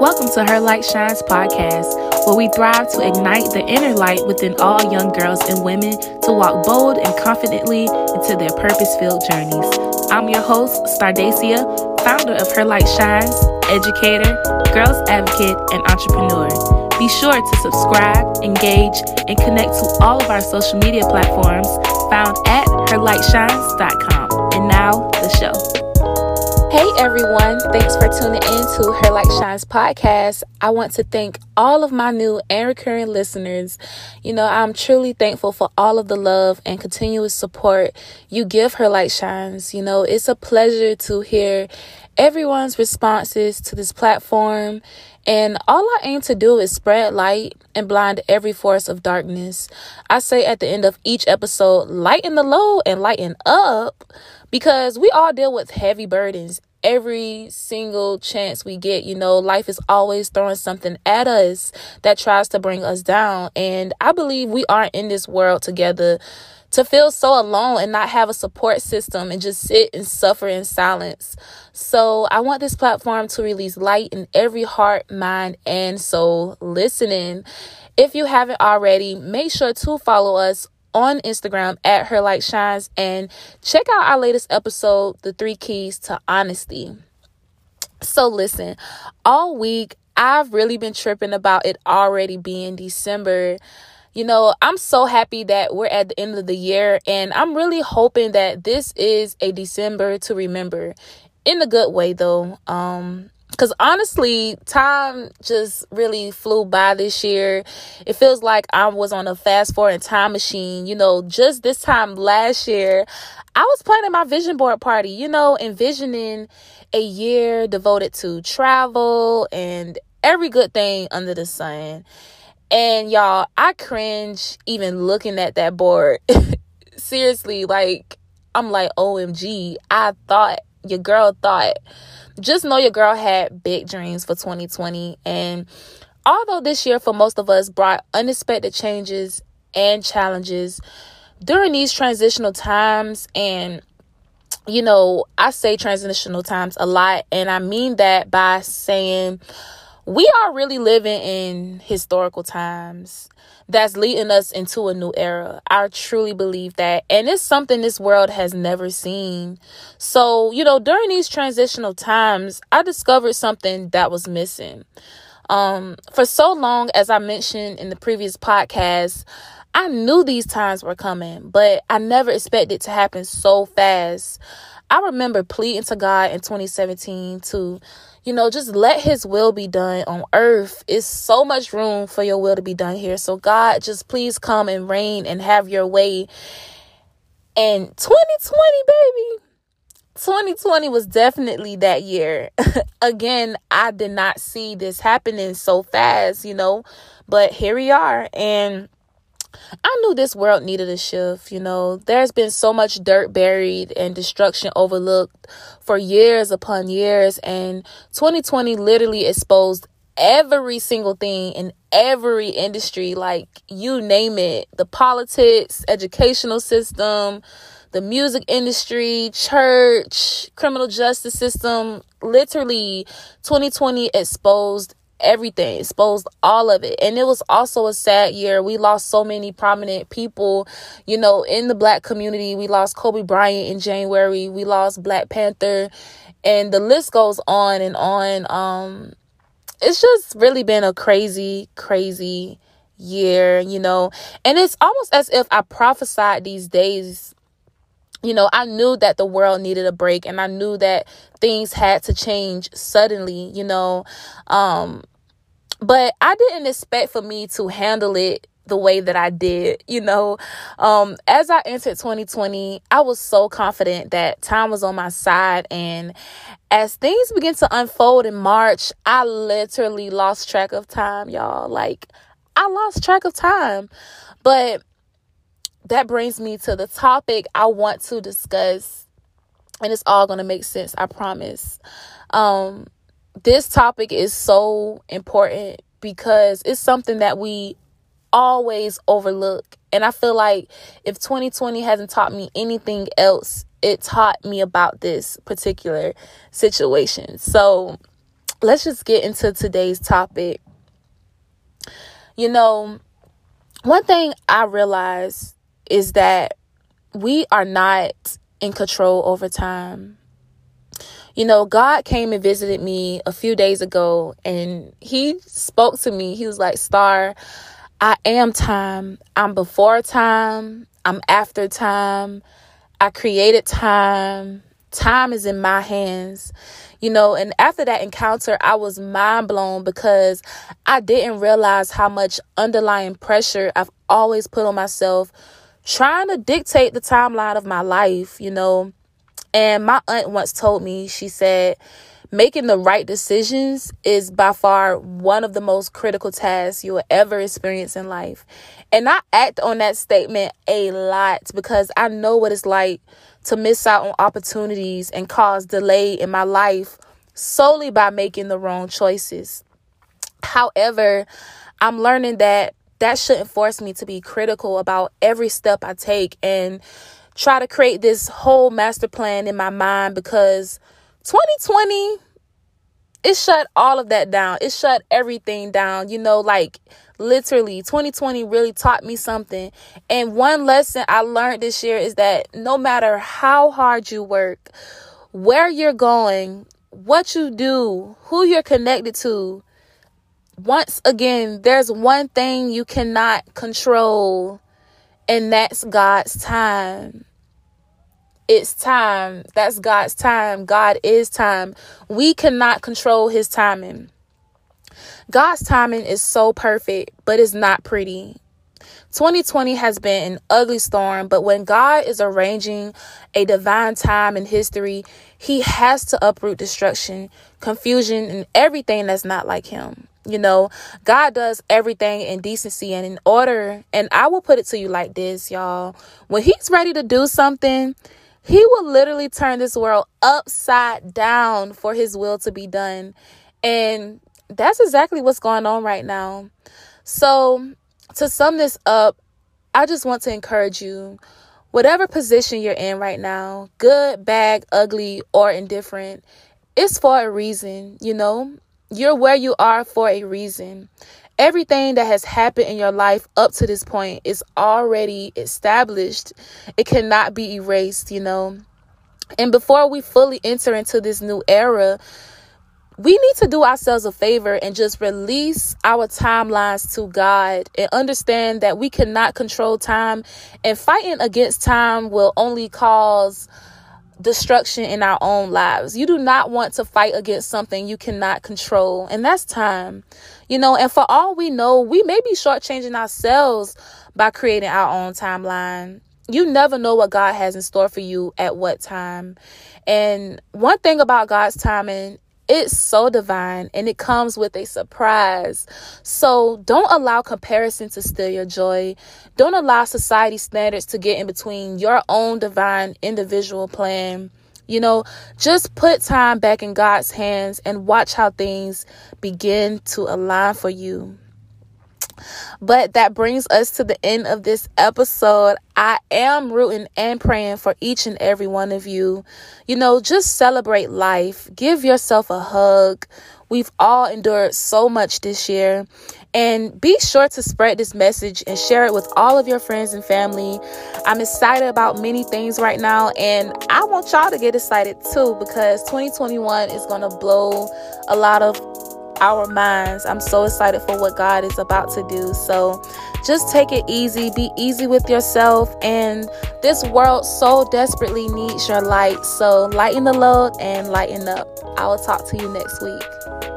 Welcome to Her Light Shines podcast, where we thrive to ignite the inner light within all young girls and women to walk bold and confidently into their purpose filled journeys. I'm your host, Stardacia, founder of Her Light Shines, educator, girls advocate, and entrepreneur. Be sure to subscribe, engage, and connect to all of our social media platforms found at herlightshines.com. And now, the show. Hey everyone, thanks for tuning in to Her Light Shines podcast. I want to thank all of my new and recurring listeners. You know, I'm truly thankful for all of the love and continuous support you give Her Light Shines. You know, it's a pleasure to hear everyone's responses to this platform. And all I aim to do is spread light and blind every force of darkness. I say at the end of each episode, lighten the load and lighten up because we all deal with heavy burdens every single chance we get. You know, life is always throwing something at us that tries to bring us down. And I believe we aren't in this world together to feel so alone and not have a support system and just sit and suffer in silence. So, I want this platform to release light in every heart, mind, and soul listening. If you haven't already, make sure to follow us on Instagram at Her Light Shines and check out our latest episode, The Three Keys to Honesty. So, listen, all week I've really been tripping about it already being December. You know, I'm so happy that we're at the end of the year, and I'm really hoping that this is a December to remember in a good way, though. Um, because honestly, time just really flew by this year. It feels like I was on a fast forward time machine. You know, just this time last year, I was planning my vision board party, you know, envisioning a year devoted to travel and every good thing under the sun. And y'all, I cringe even looking at that board. Seriously, like, I'm like, OMG, I thought, your girl thought just know your girl had big dreams for 2020. And although this year for most of us brought unexpected changes and challenges during these transitional times, and you know, I say transitional times a lot, and I mean that by saying we are really living in historical times that's leading us into a new era. I truly believe that. And it's something this world has never seen. So, you know, during these transitional times, I discovered something that was missing. Um, for so long, as I mentioned in the previous podcast, I knew these times were coming, but I never expected it to happen so fast. I remember pleading to God in 2017 to you know, just let his will be done on earth. It's so much room for your will to be done here. So, God, just please come and reign and have your way. And 2020, baby. 2020 was definitely that year. Again, I did not see this happening so fast, you know, but here we are. And I knew this world needed a shift. You know, there's been so much dirt buried and destruction overlooked for years upon years. And 2020 literally exposed every single thing in every industry like you name it the politics educational system the music industry church criminal justice system literally 2020 exposed everything, exposed all of it. And it was also a sad year. We lost so many prominent people, you know, in the black community. We lost Kobe Bryant in January. We lost Black Panther. And the list goes on and on. Um, it's just really been a crazy, crazy year, you know. And it's almost as if I prophesied these days you know, I knew that the world needed a break and I knew that things had to change suddenly, you know. Um but I didn't expect for me to handle it the way that I did, you know. Um as I entered 2020, I was so confident that time was on my side and as things began to unfold in March, I literally lost track of time, y'all. Like I lost track of time. But that brings me to the topic I want to discuss, and it's all going to make sense, I promise. Um, this topic is so important because it's something that we always overlook. And I feel like if 2020 hasn't taught me anything else, it taught me about this particular situation. So, let's just get into today's topic. You know, one thing I realize is that we are not in control over time. You know, God came and visited me a few days ago and he spoke to me. He was like, Star, I am time. I'm before time. I'm after time. I created time. Time is in my hands. You know, and after that encounter, I was mind blown because I didn't realize how much underlying pressure I've always put on myself trying to dictate the timeline of my life, you know. And my aunt once told me, she said, making the right decisions is by far one of the most critical tasks you will ever experience in life. And I act on that statement a lot because I know what it's like to miss out on opportunities and cause delay in my life solely by making the wrong choices. However, I'm learning that that shouldn't force me to be critical about every step I take and try to create this whole master plan in my mind because 2020 it shut all of that down. It shut everything down. You know, like literally 2020 really taught me something. And one lesson I learned this year is that no matter how hard you work, where you're going, what you do, who you're connected to, once again, there's one thing you cannot control, and that's God's time. It's time. That's God's time. God is time. We cannot control his timing. God's timing is so perfect, but it's not pretty. 2020 has been an ugly storm, but when God is arranging a divine time in history, he has to uproot destruction, confusion, and everything that's not like him. You know, God does everything in decency and in order. And I will put it to you like this, y'all. When He's ready to do something, He will literally turn this world upside down for His will to be done. And that's exactly what's going on right now. So, to sum this up, I just want to encourage you whatever position you're in right now, good, bad, ugly, or indifferent, it's for a reason, you know? You're where you are for a reason. Everything that has happened in your life up to this point is already established. It cannot be erased, you know. And before we fully enter into this new era, we need to do ourselves a favor and just release our timelines to God and understand that we cannot control time and fighting against time will only cause destruction in our own lives. You do not want to fight against something you cannot control, and that's time. You know, and for all we know, we may be shortchanging ourselves by creating our own timeline. You never know what God has in store for you at what time. And one thing about God's timing it's so divine and it comes with a surprise. So don't allow comparison to steal your joy. Don't allow society standards to get in between your own divine individual plan. You know, just put time back in God's hands and watch how things begin to align for you. But that brings us to the end of this episode. I am rooting and praying for each and every one of you. You know, just celebrate life, give yourself a hug. We've all endured so much this year. And be sure to spread this message and share it with all of your friends and family. I'm excited about many things right now, and I want y'all to get excited too because 2021 is going to blow a lot of our minds. I'm so excited for what God is about to do. So just take it easy, be easy with yourself. And this world so desperately needs your light. So lighten the load and lighten up. I will talk to you next week.